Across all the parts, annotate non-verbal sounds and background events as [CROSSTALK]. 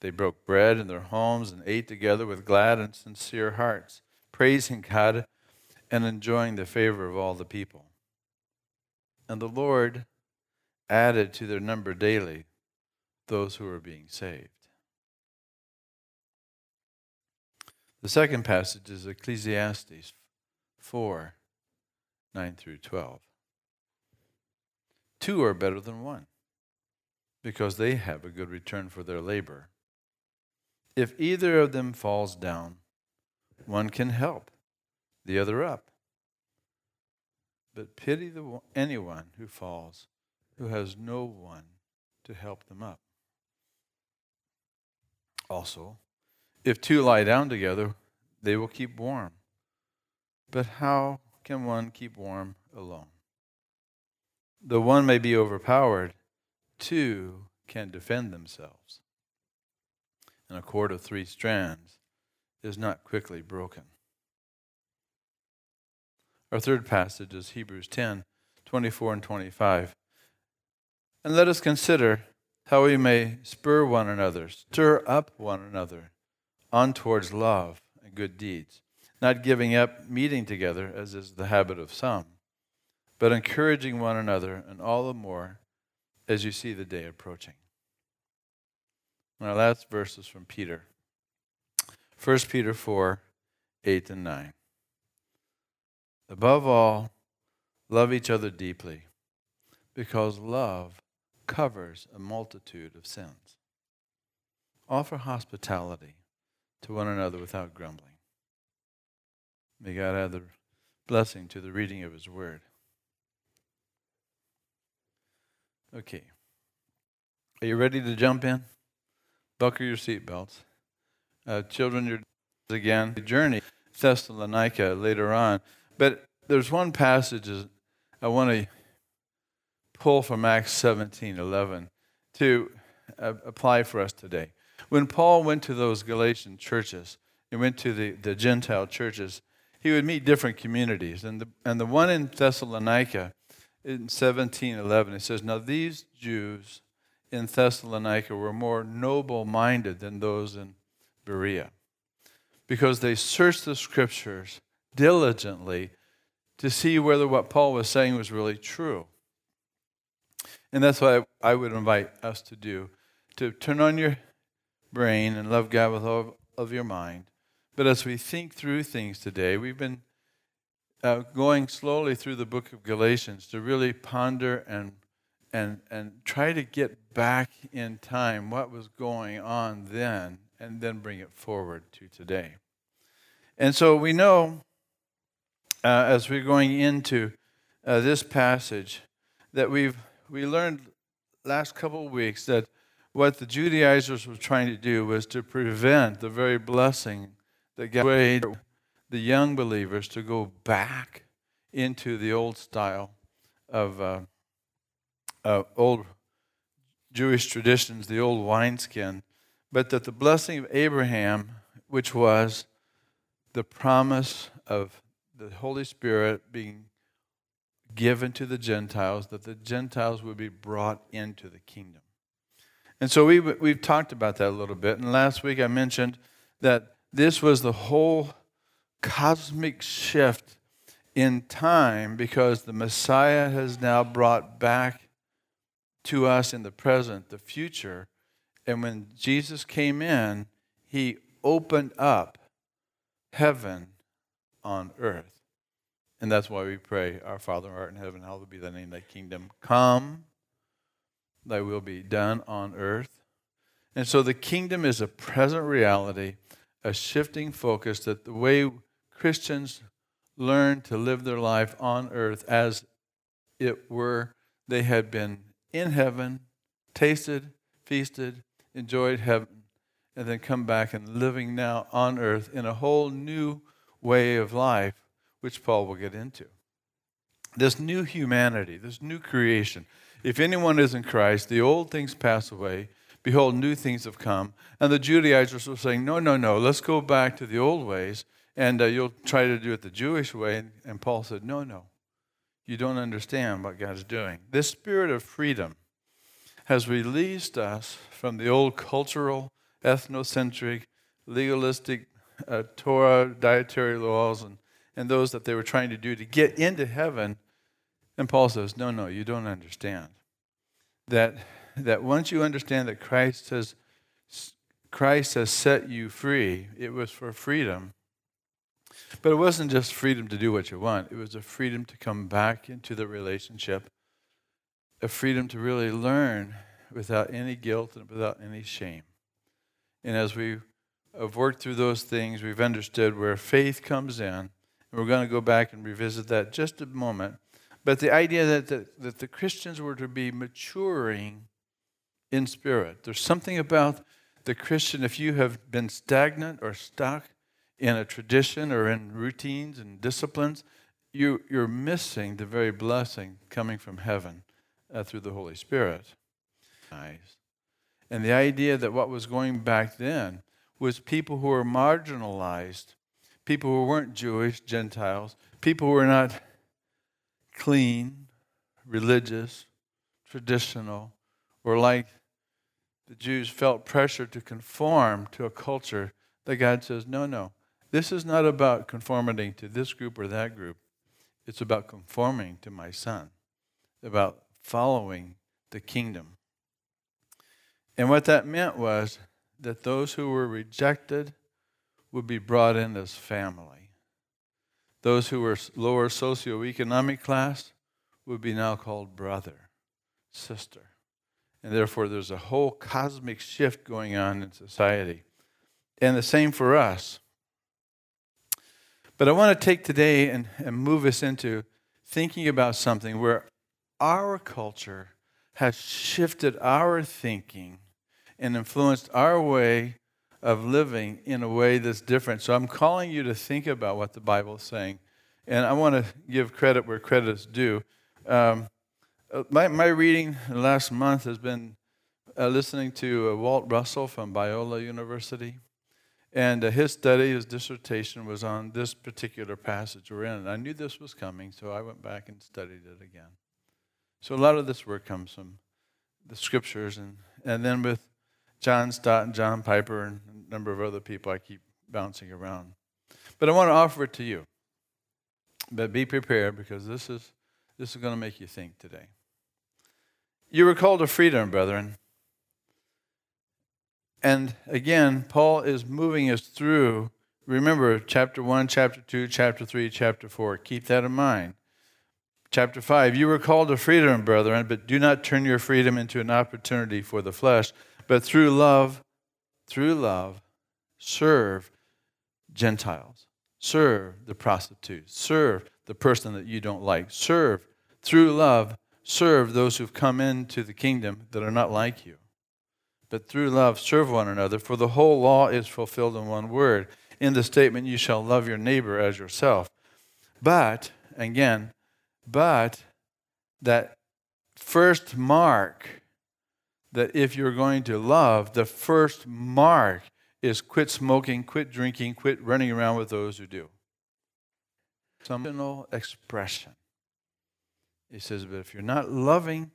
They broke bread in their homes and ate together with glad and sincere hearts, praising God and enjoying the favor of all the people. And the Lord added to their number daily those who were being saved. The second passage is Ecclesiastes 4 9 through 12. Two are better than one because they have a good return for their labor. If either of them falls down, one can help the other up. But pity the, anyone who falls who has no one to help them up. Also, if two lie down together, they will keep warm. But how can one keep warm alone? The one may be overpowered, two can defend themselves and a cord of three strands is not quickly broken. Our third passage is Hebrews 10 24 and 25. And let us consider how we may spur one another, stir up one another on towards love and good deeds, not giving up meeting together, as is the habit of some, but encouraging one another, and all the more as you see the day approaching. Our last verse is from Peter. 1 Peter 4 8 and 9. Above all, love each other deeply, because love covers a multitude of sins. Offer hospitality to one another without grumbling. May God add the blessing to the reading of His Word. Okay. Are you ready to jump in? Buckle your seatbelts. Uh, children, you're again the journey Thessalonica later on. But there's one passage I want to pull from Acts 17 11 to uh, apply for us today. When Paul went to those Galatian churches, he went to the, the Gentile churches, he would meet different communities. And the, and the one in Thessalonica, in 1711, it says, Now these Jews in Thessalonica were more noble minded than those in Berea because they searched the scriptures diligently to see whether what Paul was saying was really true. And that's what I would invite us to do to turn on your brain and love God with all of your mind. But as we think through things today, we've been uh, going slowly through the book of Galatians to really ponder and and, and try to get back in time what was going on then and then bring it forward to today. And so we know uh, as we're going into uh, this passage that we've we learned last couple of weeks that what the Judaizers were trying to do was to prevent the very blessing that made the young believers to go back into the old style of uh, uh, old Jewish traditions, the old wineskin, but that the blessing of Abraham, which was the promise of the Holy Spirit being given to the Gentiles, that the Gentiles would be brought into the kingdom. And so we, we've talked about that a little bit. And last week I mentioned that this was the whole cosmic shift in time because the Messiah has now brought back to us in the present, the future. And when Jesus came in, he opened up heaven on earth. And that's why we pray, Our Father who art in heaven, hallowed be thy name, thy kingdom come, thy will be done on earth. And so the kingdom is a present reality, a shifting focus that the way Christians learn to live their life on earth as it were they had been in heaven, tasted, feasted, enjoyed heaven, and then come back and living now on earth in a whole new way of life, which Paul will get into. This new humanity, this new creation. If anyone is in Christ, the old things pass away. Behold, new things have come. And the Judaizers were saying, No, no, no, let's go back to the old ways, and uh, you'll try to do it the Jewish way. And, and Paul said, No, no, you don't understand what God is doing. This spirit of freedom has released us from the old cultural, ethnocentric, legalistic uh, Torah dietary laws and, and those that they were trying to do to get into heaven. And Paul says, No, no, you don't understand. That, that once you understand that Christ has, Christ has set you free, it was for freedom. But it wasn't just freedom to do what you want, it was a freedom to come back into the relationship a freedom to really learn without any guilt and without any shame. And as we have worked through those things, we've understood where faith comes in. And we're going to go back and revisit that just a moment. But the idea that the, that the Christians were to be maturing in spirit. There's something about the Christian, if you have been stagnant or stuck in a tradition or in routines and disciplines, you, you're missing the very blessing coming from heaven uh, through the Holy Spirit. And the idea that what was going back then was people who were marginalized, people who weren't Jewish, Gentiles, people who were not clean, religious, traditional, or like the Jews felt pressure to conform to a culture that God says, no, no, this is not about conforming to this group or that group. It's about conforming to my son, about following the kingdom. And what that meant was that those who were rejected would be brought in as family. Those who were lower socioeconomic class would be now called brother, sister. And therefore, there's a whole cosmic shift going on in society. And the same for us. But I want to take today and, and move us into thinking about something where our culture has shifted our thinking and influenced our way of living in a way that's different. So I'm calling you to think about what the Bible is saying. And I want to give credit where credit is due. Um, uh, my, my reading last month has been uh, listening to uh, Walt Russell from Biola University. And uh, his study, his dissertation was on this particular passage we're in. And I knew this was coming, so I went back and studied it again. So a lot of this work comes from the scriptures, and, and then with John Stott and John Piper and a number of other people, I keep bouncing around. But I want to offer it to you. But be prepared because this is, this is going to make you think today. You were called to freedom, brethren. And again, Paul is moving us through, remember, chapter 1, chapter 2, chapter 3, chapter 4. Keep that in mind. Chapter 5 You were called to freedom, brethren, but do not turn your freedom into an opportunity for the flesh, but through love, through love, serve Gentiles. Serve the prostitute. Serve the person that you don't like. Serve through love, serve those who've come into the kingdom that are not like you. But through love, serve one another, for the whole law is fulfilled in one word. In the statement, you shall love your neighbor as yourself. But, again, but that first mark that if you're going to love, the first mark is quit smoking, quit drinking, quit running around with those who do. Some expression. He says, but if you're not loving,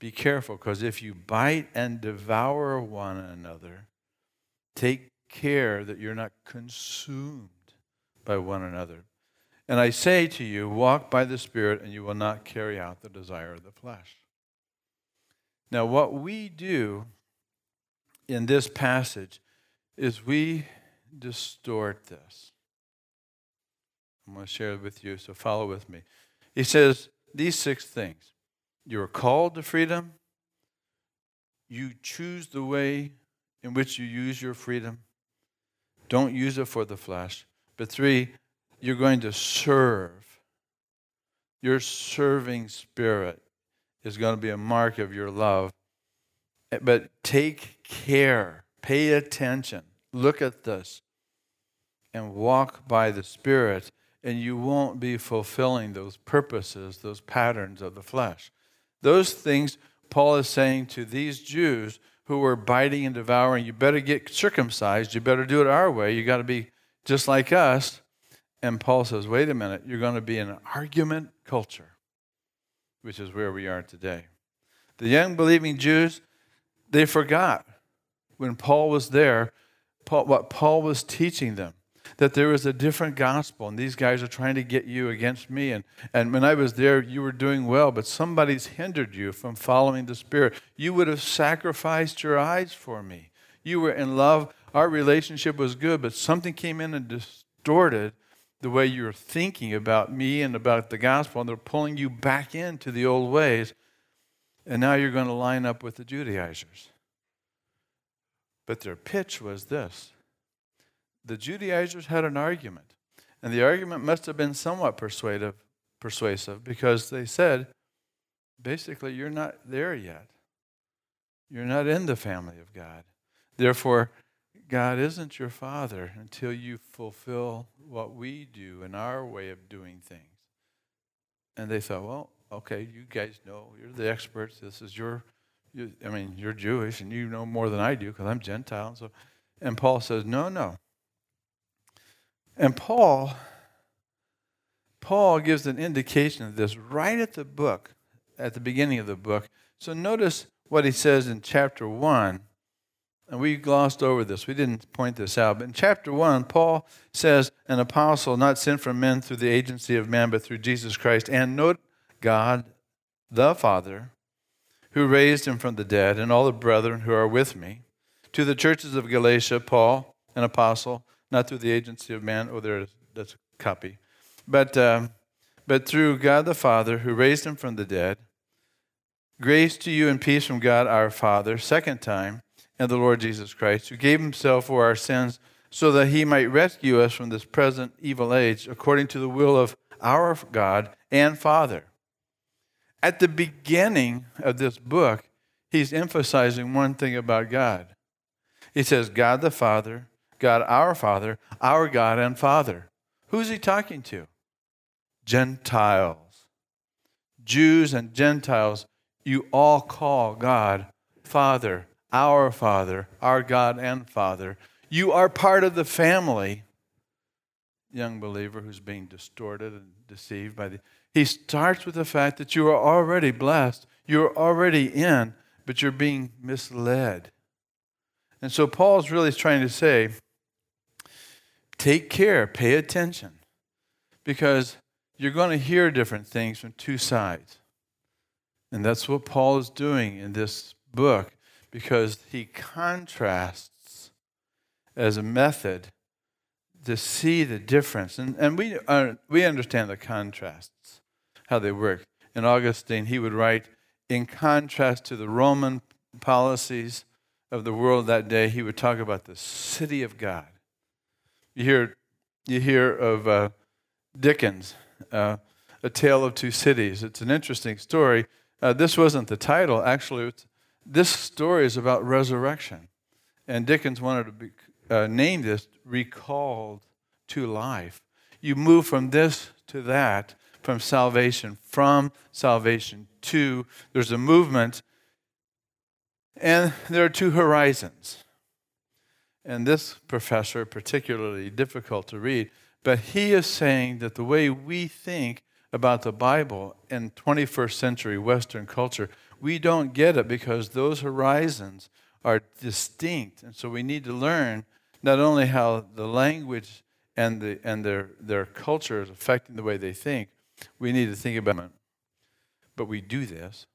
be careful, because if you bite and devour one another, take care that you're not consumed by one another. And I say to you, walk by the Spirit, and you will not carry out the desire of the flesh. Now, what we do in this passage is we distort this. I'm going to share it with you, so follow with me. He says these six things You are called to freedom, you choose the way in which you use your freedom. Don't use it for the flesh. But three, you're going to serve. Your serving spirit is going to be a mark of your love. But take care, pay attention, look at this, and walk by the Spirit, and you won't be fulfilling those purposes, those patterns of the flesh. Those things Paul is saying to these Jews who were biting and devouring, you better get circumcised, you better do it our way, you got to be just like us. And Paul says, wait a minute, you're going to be in an argument culture, which is where we are today. The young believing Jews, they forgot when Paul was there Paul, what Paul was teaching them that there was a different gospel, and these guys are trying to get you against me. And, and when I was there, you were doing well, but somebody's hindered you from following the Spirit. You would have sacrificed your eyes for me. You were in love. Our relationship was good, but something came in and distorted the way you're thinking about me and about the gospel, and they're pulling you back into the old ways. And now you're going to line up with the Judaizers. But their pitch was this the Judaizers had an argument, and the argument must have been somewhat persuasive, persuasive because they said, basically, you're not there yet. You're not in the family of God. Therefore, God isn't your father until you fulfill what we do in our way of doing things. And they thought, well, okay, you guys know, you're the experts. This is your, you, I mean, you're Jewish and you know more than I do because I'm Gentile. And, so, and Paul says, no, no. And Paul, Paul gives an indication of this right at the book, at the beginning of the book. So notice what he says in chapter 1 and we glossed over this. We didn't point this out. But in chapter 1, Paul says, An apostle not sent from men through the agency of man, but through Jesus Christ. And note God, the Father, who raised him from the dead, and all the brethren who are with me. To the churches of Galatia, Paul, an apostle, not through the agency of man. Oh, there, that's a copy. But, um, but through God the Father, who raised him from the dead. Grace to you and peace from God our Father. Second time and the Lord Jesus Christ, who gave himself for our sins so that he might rescue us from this present evil age, according to the will of our God and Father. At the beginning of this book, he's emphasizing one thing about God. He says, God the Father, God our Father, our God and Father. Who's he talking to? Gentiles. Jews and Gentiles, you all call God Father our Father, our God and Father. You are part of the family, young believer who's being distorted and deceived by the. He starts with the fact that you are already blessed, you're already in, but you're being misled. And so Paul's really trying to say take care, pay attention, because you're going to hear different things from two sides. And that's what Paul is doing in this book because he contrasts as a method to see the difference. And, and we, uh, we understand the contrasts, how they work. In Augustine, he would write, in contrast to the Roman policies of the world that day, he would talk about the city of God. You hear, you hear of uh, Dickens, uh, A Tale of Two Cities. It's an interesting story. Uh, this wasn't the title, actually, this story is about resurrection. And Dickens wanted to be, uh, name this Recalled to Life. You move from this to that, from salvation, from salvation to. There's a movement, and there are two horizons. And this professor, particularly difficult to read, but he is saying that the way we think about the Bible in 21st century Western culture, we don't get it because those horizons are distinct. And so we need to learn not only how the language and, the, and their, their culture is affecting the way they think, we need to think about it. But we do this.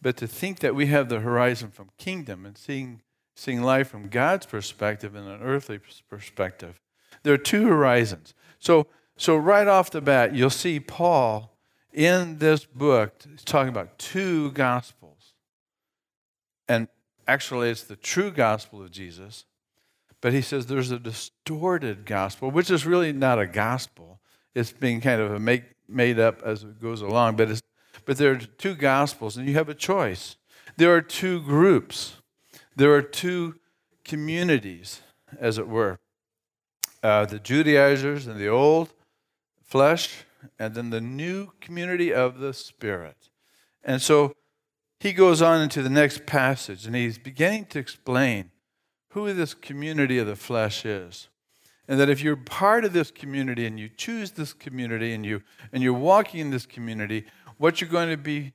But to think that we have the horizon from kingdom and seeing, seeing life from God's perspective and an earthly perspective, there are two horizons. So, so right off the bat, you'll see Paul in this book, talking about two gospels. And actually, it's the true gospel of Jesus. But he says there's a distorted gospel, which is really not a gospel. It's being kind of make, made up as it goes along. But, but there are two gospels, and you have a choice. There are two groups. There are two communities, as it were uh, the Judaizers and the old flesh, and then the new community of the Spirit. And so he goes on into the next passage and he's beginning to explain who this community of the flesh is. And that if you're part of this community and you choose this community and you and you're walking in this community, what you're going to be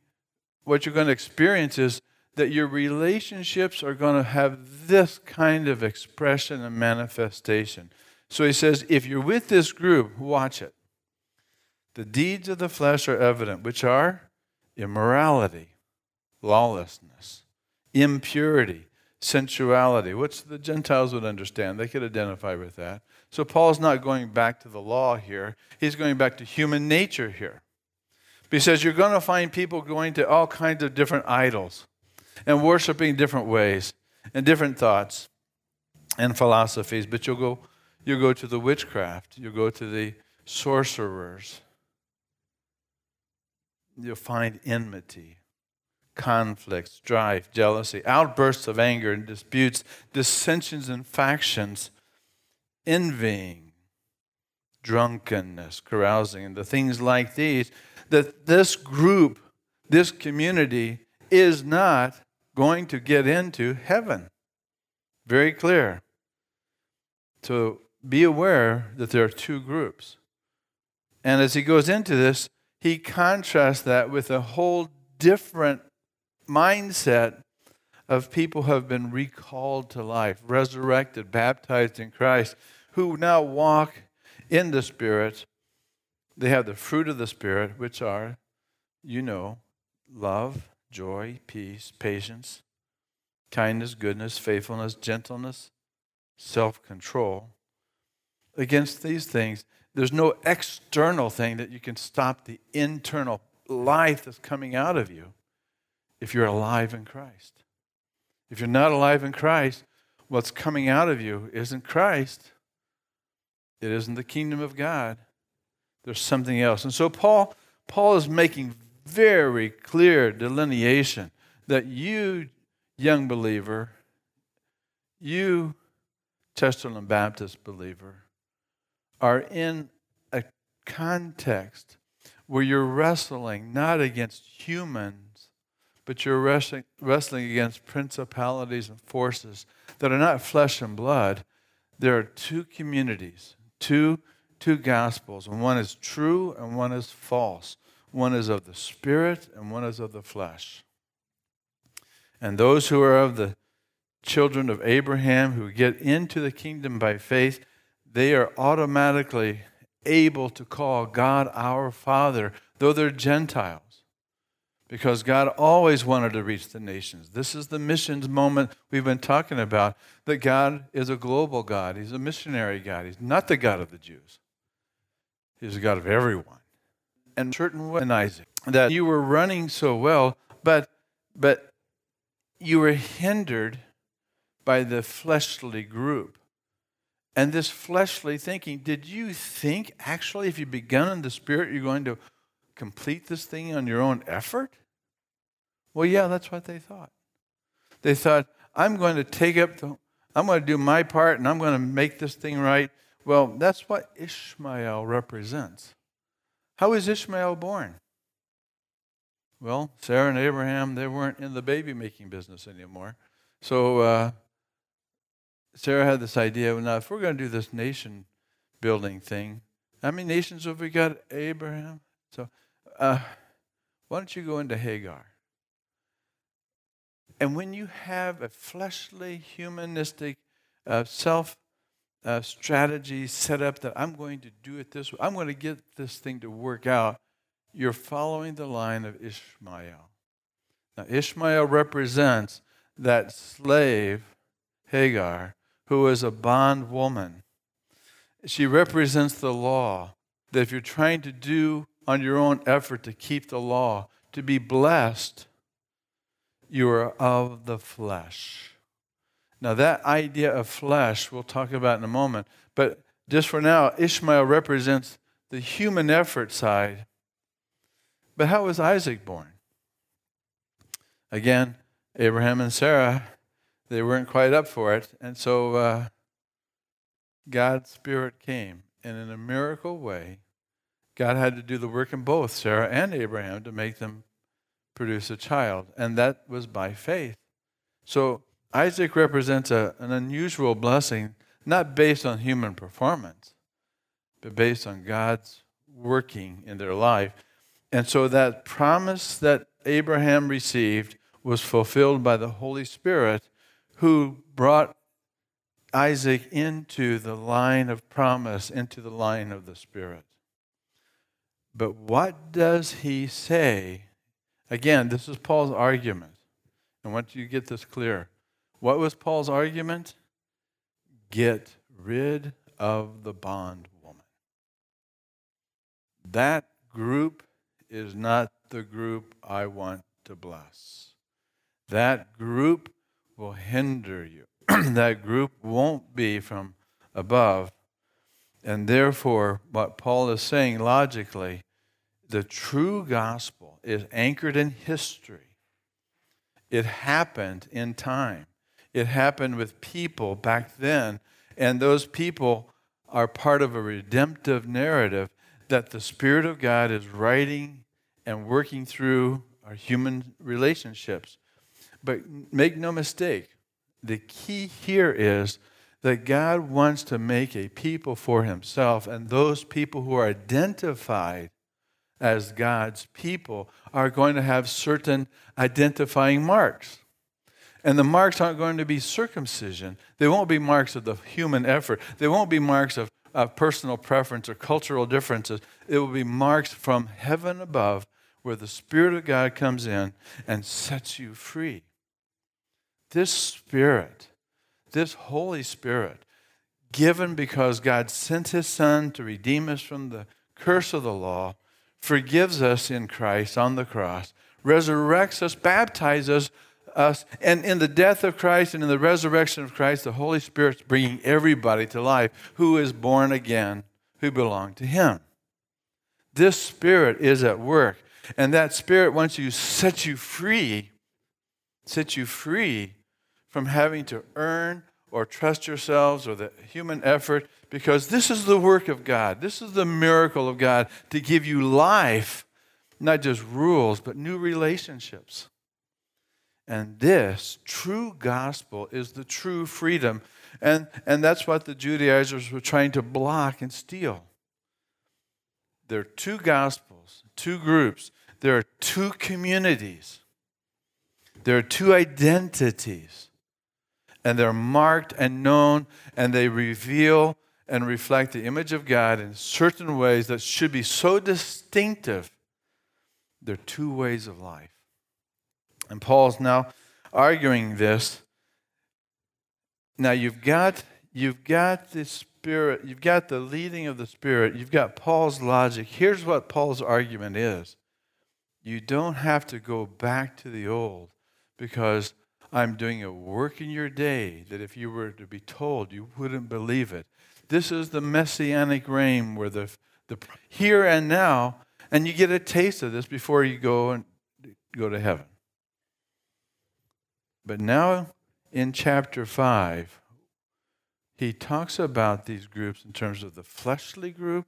what you're going to experience is that your relationships are going to have this kind of expression and manifestation. So he says, if you're with this group, watch it. The deeds of the flesh are evident, which are immorality, lawlessness, impurity, sensuality, which the Gentiles would understand. They could identify with that. So Paul's not going back to the law here, he's going back to human nature here. But he says you're going to find people going to all kinds of different idols and worshiping different ways and different thoughts and philosophies, but you'll go, you'll go to the witchcraft, you'll go to the sorcerers, you'll find enmity, conflict, strife, jealousy, outbursts of anger and disputes, dissensions and factions, envying, drunkenness, carousing, and the things like these, that this group, this community, is not going to get into heaven. Very clear. So be aware that there are two groups. And as he goes into this, he contrasts that with a whole different mindset of people who have been recalled to life, resurrected, baptized in Christ, who now walk in the Spirit. They have the fruit of the Spirit, which are, you know, love, joy, peace, patience, kindness, goodness, faithfulness, gentleness, self control. Against these things, there's no external thing that you can stop the internal life that's coming out of you if you're alive in Christ. If you're not alive in Christ, what's coming out of you isn't Christ. It isn't the kingdom of God. There's something else. And so Paul Paul is making very clear delineation that you young believer, you Chesterland Baptist believer are in a context where you're wrestling not against humans but you're wrestling, wrestling against principalities and forces that are not flesh and blood. There are two communities, two, two gospels, and one is true and one is false. One is of the spirit and one is of the flesh. And those who are of the children of Abraham who get into the kingdom by faith, they are automatically able to call God our Father, though they're Gentiles because God always wanted to reach the nations. This is the missions moment we've been talking about that God is a global God. He's a missionary God. He's not the God of the Jews, He's the God of everyone. And certain in Isaac, that you were running so well, but, but you were hindered by the fleshly group. And this fleshly thinking, did you think actually if you begun in the Spirit, you're going to complete this thing on your own effort? Well, yeah, that's what they thought. They thought, I'm going to take up the, I'm going to do my part and I'm going to make this thing right. Well, that's what Ishmael represents. How was Ishmael born? Well, Sarah and Abraham, they weren't in the baby making business anymore. So uh, Sarah had this idea well, now, if we're going to do this nation building thing, how many nations have we got? Abraham. So uh, why don't you go into Hagar? And when you have a fleshly, humanistic, uh, self uh, strategy set up that I'm going to do it this way, I'm going to get this thing to work out, you're following the line of Ishmael. Now, Ishmael represents that slave, Hagar, who is a bondwoman. She represents the law that if you're trying to do on your own effort to keep the law, to be blessed, you are of the flesh. Now, that idea of flesh we'll talk about in a moment, but just for now, Ishmael represents the human effort side. But how was Isaac born? Again, Abraham and Sarah, they weren't quite up for it. And so uh, God's Spirit came. And in a miracle way, God had to do the work in both Sarah and Abraham to make them produce a child. And that was by faith. So Isaac represents a, an unusual blessing, not based on human performance, but based on God's working in their life. And so that promise that Abraham received was fulfilled by the Holy Spirit who brought Isaac into the line of promise, into the line of the Spirit. But what does he say? Again, this is Paul's argument. I want you to get this clear. What was Paul's argument? Get rid of the bondwoman. That group is not the group I want to bless. That group will hinder you. [CLEARS THROAT] that group won't be from above. And therefore, what Paul is saying logically, the true gospel is anchored in history. It happened in time. It happened with people back then. And those people are part of a redemptive narrative that the Spirit of God is writing and working through our human relationships. But make no mistake, the key here is that God wants to make a people for himself, and those people who are identified as God's people are going to have certain identifying marks. And the marks aren't going to be circumcision. They won't be marks of the human effort. They won't be marks of, personal preference or cultural differences. It will be marks from heaven above where the Spirit of God comes in and sets you free. This Spirit, this Holy Spirit, given because God sent His Son to redeem us from the curse of the law, forgives us in Christ on the cross, resurrects us, baptizes us, and in the death of Christ and in the resurrection of Christ, the Holy Spirit's bringing everybody to life who is born again, who belong to Him. This Spirit is at work, and that Spirit, once to set you free, set you free from having to earn or trust yourselves or the human effort because this is the work of God. This is the miracle of God to give you life, not just rules, but new relationships. And this true gospel is the true freedom. And, and that's what the Judaizers were trying to block and steal. There are two gospels, two groups, there are two communities, there are two identities and they're marked and known, and they reveal and reflect the image of God in certain ways that should be so distinctive. There are two ways of life. And Paul's now arguing this. Now you've got you've got the spirit, you've got the leading of the spirit, you've got Paul's logic. Here's what Paul's argument is. You don't have to go back to the old because I'm doing a work in your day that if you were to be told, you wouldn't believe it. This is the messianic reign where the, the here and now, and you get a taste of this before you go and go to heaven. But now in chapter 5, he talks about these groups in terms of the fleshly group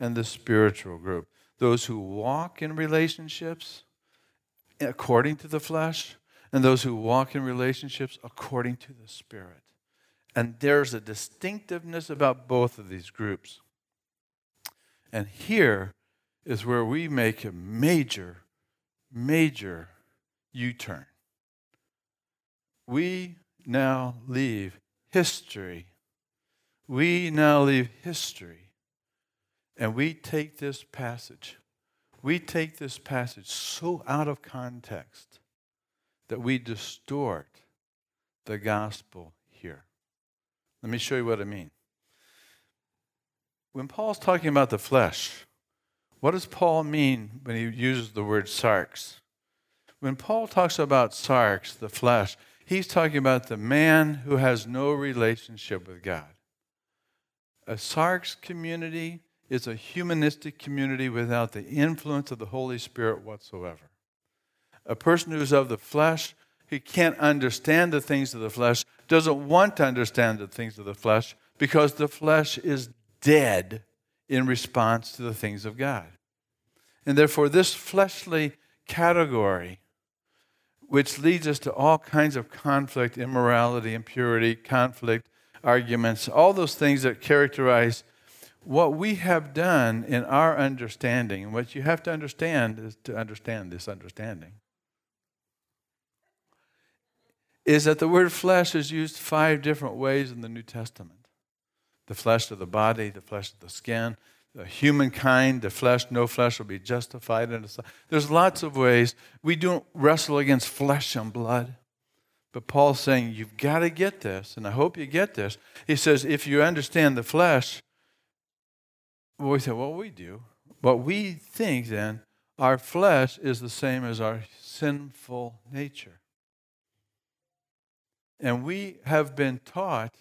and the spiritual group. Those who walk in relationships according to the flesh and those who walk in relationships according to the Spirit. And there's a distinctiveness about both of these groups. And here is where we make a major, major U turn. We now leave history. We now leave history. And we take this passage, we take this passage so out of context that we distort the gospel here. Let me show you what I mean. When Paul's talking about the flesh, what does Paul mean when he uses the word sarx? When Paul talks about sarx, the flesh, he's talking about the man who has no relationship with God. A sarx community is a humanistic community without the influence of the Holy Spirit whatsoever. A person who's of the flesh he can't understand the things of the flesh, doesn't want to understand the things of the flesh, because the flesh is dead in response to the things of God. And therefore, this fleshly category, which leads us to all kinds of conflict, immorality, impurity, conflict, arguments, all those things that characterize what we have done in our understanding. And what you have to understand is to understand this understanding. Is that the word flesh is used five different ways in the New Testament the flesh of the body, the flesh of the skin, the humankind, the flesh, no flesh will be justified. In There's lots of ways. We don't wrestle against flesh and blood. But Paul's saying, you've got to get this, and I hope you get this. He says, if you understand the flesh, well, we say, well, we do. But we think then our flesh is the same as our sinful nature. And we have been taught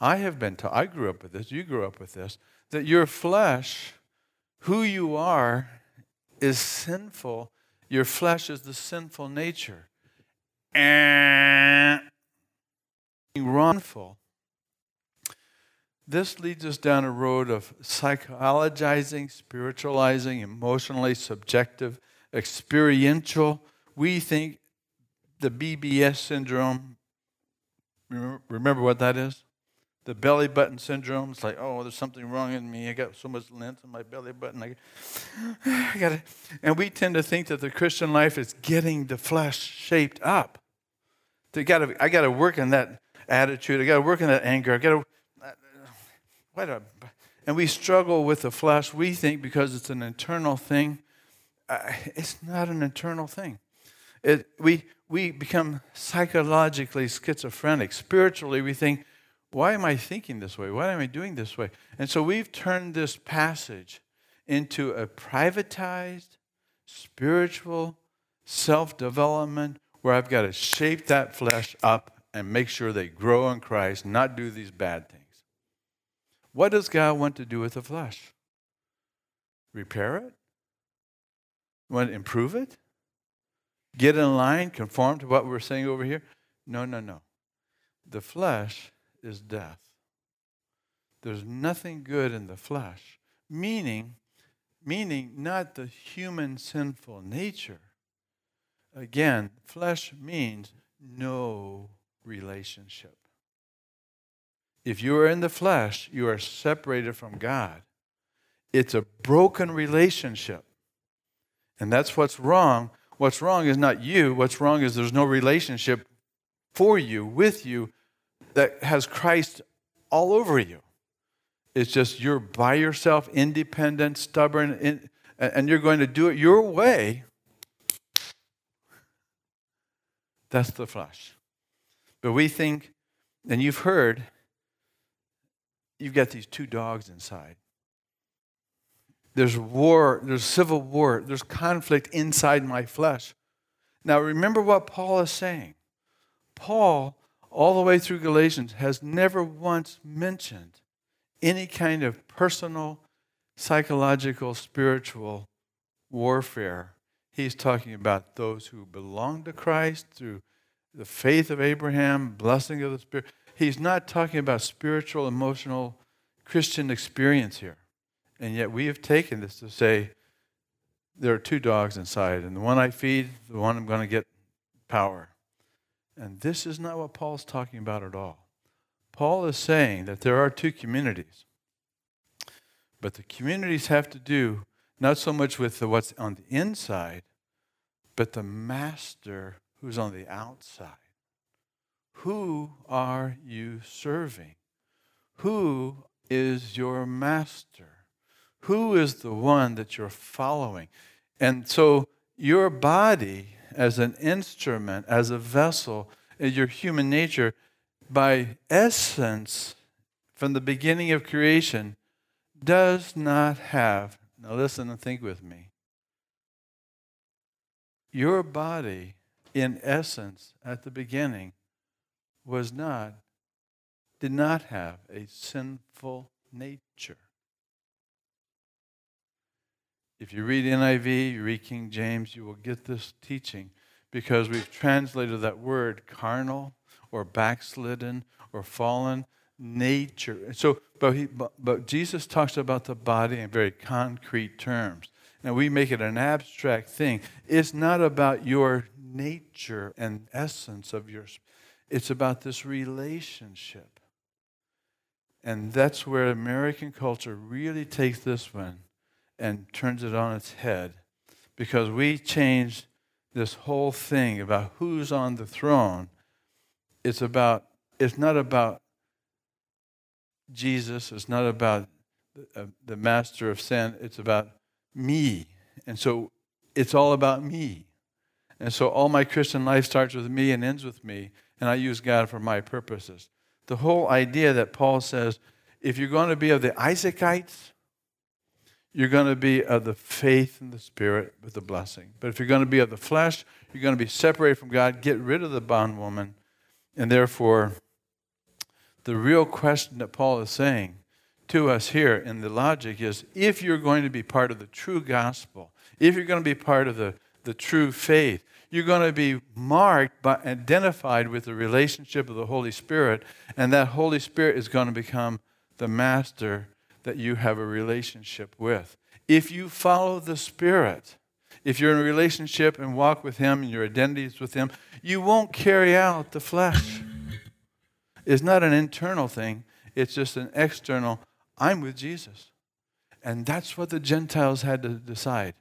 I have been taught, I grew up with this, you grew up with this, that your flesh, who you are, is sinful. Your flesh is the sinful nature. And wrongful. This leads us down a road of psychologizing, spiritualizing, emotionally subjective, experiential. We think the BBS syndrome, remember, what that is? The belly button syndrome. It's like, oh, there's something wrong in me. I got so much length in my belly button. I, [SIGHS] I got it. And we tend to think that the Christian life is getting the flesh shaped up. I got to, I got to work on that attitude. I got to work on that anger. I got to, what a, and we struggle with the flesh. We think because it's an internal thing. It's not an internal thing. It, we, we become psychologically schizophrenic. Spiritually, we think why am I thinking this way? Why am I doing this way? And so we've turned this passage into a privatized, spiritual self development where I've got to shape that flesh up and make sure they grow in Christ, not do these bad things. What does God want to do with the flesh? Repair it? Want to improve it? Get in line, conform to what we're saying over here? No, no, no. The flesh is death. There's nothing good in the flesh, meaning, meaning not the human sinful nature. Again, flesh means no relationship. If you are in the flesh, you are separated from God. It's a broken relationship. And that's what's wrong. What's wrong is not you. What's wrong is there's no relationship for you, with you, that has Christ all over you. It's just you're by yourself, independent, stubborn, in, and you're going to do it your way. That's the flesh. But we think, and you've heard, you've got these two dogs inside. There's war, there's civil war, there's conflict inside my flesh. Now remember what Paul is saying. Paul all the way through Galatians, has never once mentioned any kind of personal, psychological, spiritual warfare. He's talking about those who belong to Christ through the faith of Abraham, blessing of the Spirit. He's not talking about spiritual, emotional, Christian experience here. And yet we have taken this to say there are two dogs inside, and the one I feed, the one I'm going to get power. And this is not what Paul's talking about at all. Paul is saying that there are two communities. But the communities have to do not so much with the, what's on the inside, but the master who's on the outside. Who are you serving? Who is your master? Who is the one that you're following? And so your body as an instrument, as a vessel, your human nature, by essence, from the beginning of creation, does not have, now listen and think with me. Your body, in essence, at the beginning, was not, did not have a sinful nature. If you read NIV, you read King James, you will get this teaching. because we've translated that word carnal or backslidden or fallen nature. So, but, he, but, Jesus talks about the body in very concrete terms. And we make it an abstract thing. It's not about your nature and essence of yours. It's about this relationship. And that's where American culture really takes this one and turns it on its head because we changed this whole thing about who's on the throne. It's about it's not about Jesus, it's not about the, uh, the master of sin, it's about me. And so it's all about me. And so all my Christian life starts with me and ends with me, and I use God for my purposes. The whole idea that Paul says, if you're going to be of the Isaacites, you're going to be of the faith and the spirit with the blessing. But if you're going to be of the flesh, you're going to be separated from God. Get rid of the bondwoman. And therefore, the real question that Paul is saying to us here in the logic is if you're going to be part of the true gospel, if you're going to be part of the, the true faith, you're going to be marked by identified with the relationship of the Holy Spirit, and that Holy Spirit is going to become the master that you have a relationship with. If you follow the Spirit, if you're in a relationship and walk with Him and your identity is with Him, you won't carry out the flesh. It's not an internal thing, it's just an external. I'm with Jesus. And that's what the Gentiles had to decide.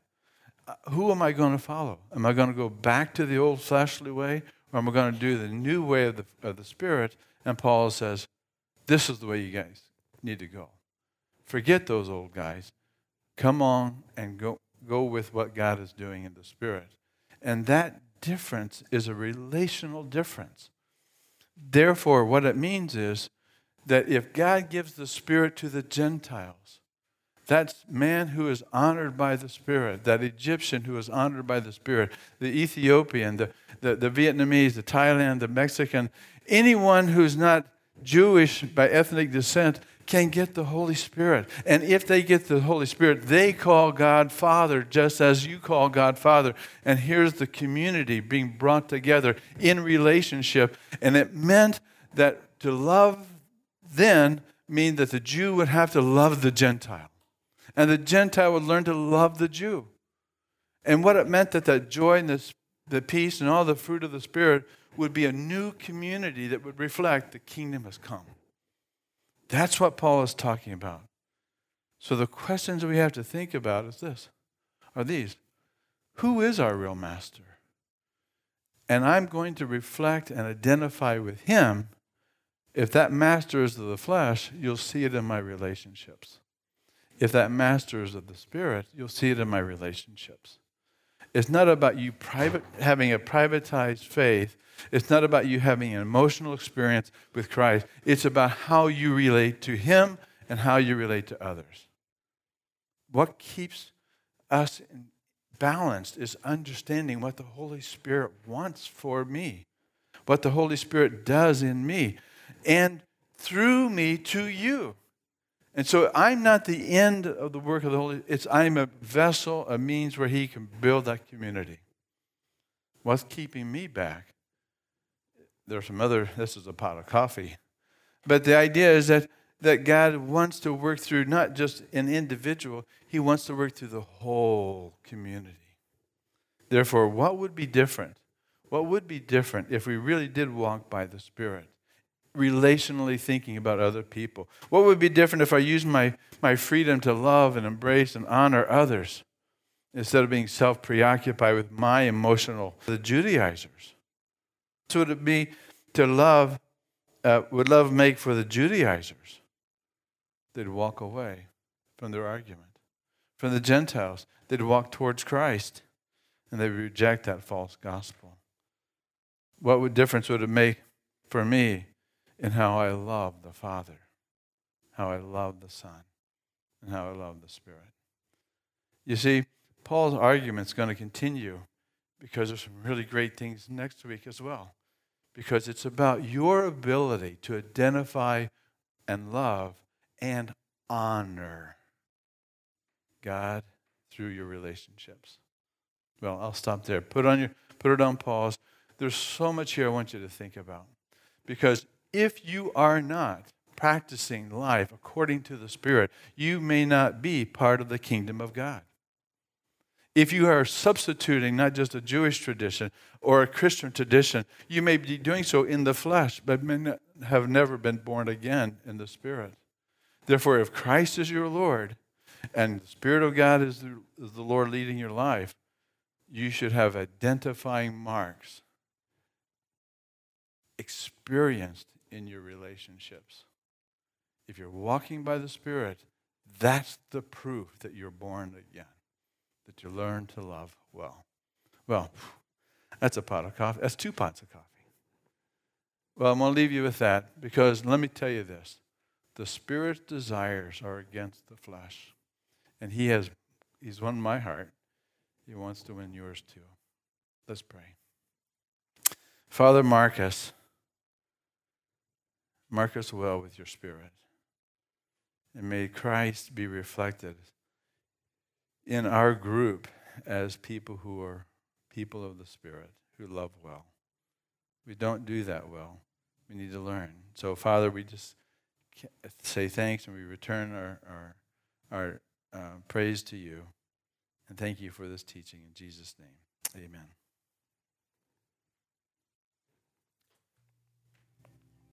Uh, who am I going to follow? Am I going to go back to the old fleshly way, or am I going to do the new way of the, of the Spirit? And Paul says, This is the way you guys need to go. Forget those old guys. Come on and go, go with what God is doing in the Spirit. And that difference is a relational difference. Therefore, what it means is that if God gives the Spirit to the Gentiles, that man who is honored by the Spirit, that Egyptian who is honored by the Spirit, the Ethiopian, the, the, the Vietnamese, the Thailand, the Mexican, anyone who's not Jewish by ethnic descent can get the Holy Spirit. And if they get the Holy Spirit, they call God Father just as you call God Father. And here's the community being brought together in relationship. And it meant that to love then mean that the Jew would have to love the Gentile. And the Gentile would learn to love the Jew. And what it meant that the joy and the, the peace and all the fruit of the Spirit would be a new community that would reflect the kingdom has come. That's what Paul is talking about. So the questions we have to think about is this are these. Who is our real master? And I'm going to reflect and identify with him. If that master is of the flesh, you'll see it in my relationships. If that master is of the spirit, you'll see it in my relationships. It's not about you private, having a privatized faith it's not about you having an emotional experience with Christ. It's about how you relate to Him and how you relate to others. What keeps us balanced is understanding what the Holy Spirit wants for me, what the Holy Spirit does in me, and through me to you. And so I'm not the end of the work of the Holy it's I'm a vessel, a means where he can build that community. What's keeping me back there's some other, this is a pot of coffee. But the idea is that, that God wants to work through not just an individual, He wants to work through the whole community. Therefore, what would be different? What would be different if we really did walk by the Spirit? Relationally thinking about other people. What would be different if I used my, my freedom to love and embrace and honor others instead of being self preoccupied with my emotional, the Judaizers? What would it be to love, uh, would love make for the Judaizers? They'd walk away from their argument. From the Gentiles, they'd walk towards Christ and they reject that false gospel. What difference would it make for me in how I love the Father, how I love the Son, and how I love the Spirit? You see, Paul's argument is going to continue because there's some really great things next week as well because it's about your ability to identify and love and honor God through your relationships. Well, I'll stop there. Put on your put it on pause. There's so much here I want you to think about. Because if you are not practicing life according to the Spirit, you may not be part of the kingdom of God. If you are substituting not just a Jewish tradition or a Christian tradition, you may be doing so in the flesh, but may have never been born again in the Spirit. Therefore, if Christ is your Lord and the Spirit of God is the, is the Lord leading your life, you should have identifying marks experienced in your relationships. If you're walking by the Spirit, that's the proof that you're born again, that you learn to love well. Well, that's a pot of coffee. That's two pots of coffee. Well, I'm going to leave you with that because let me tell you this the Spirit's desires are against the flesh. And He has, He's won my heart. He wants to win yours too. Let's pray. Father, mark us. Mark us well with your Spirit. And may Christ be reflected in our group as people who are people of the Spirit, who love well. We don't do that well. We need to learn. So, Father, we just say thanks and we return our, our, our uh, praise to you. And thank you for this teaching in Jesus' name. Amen.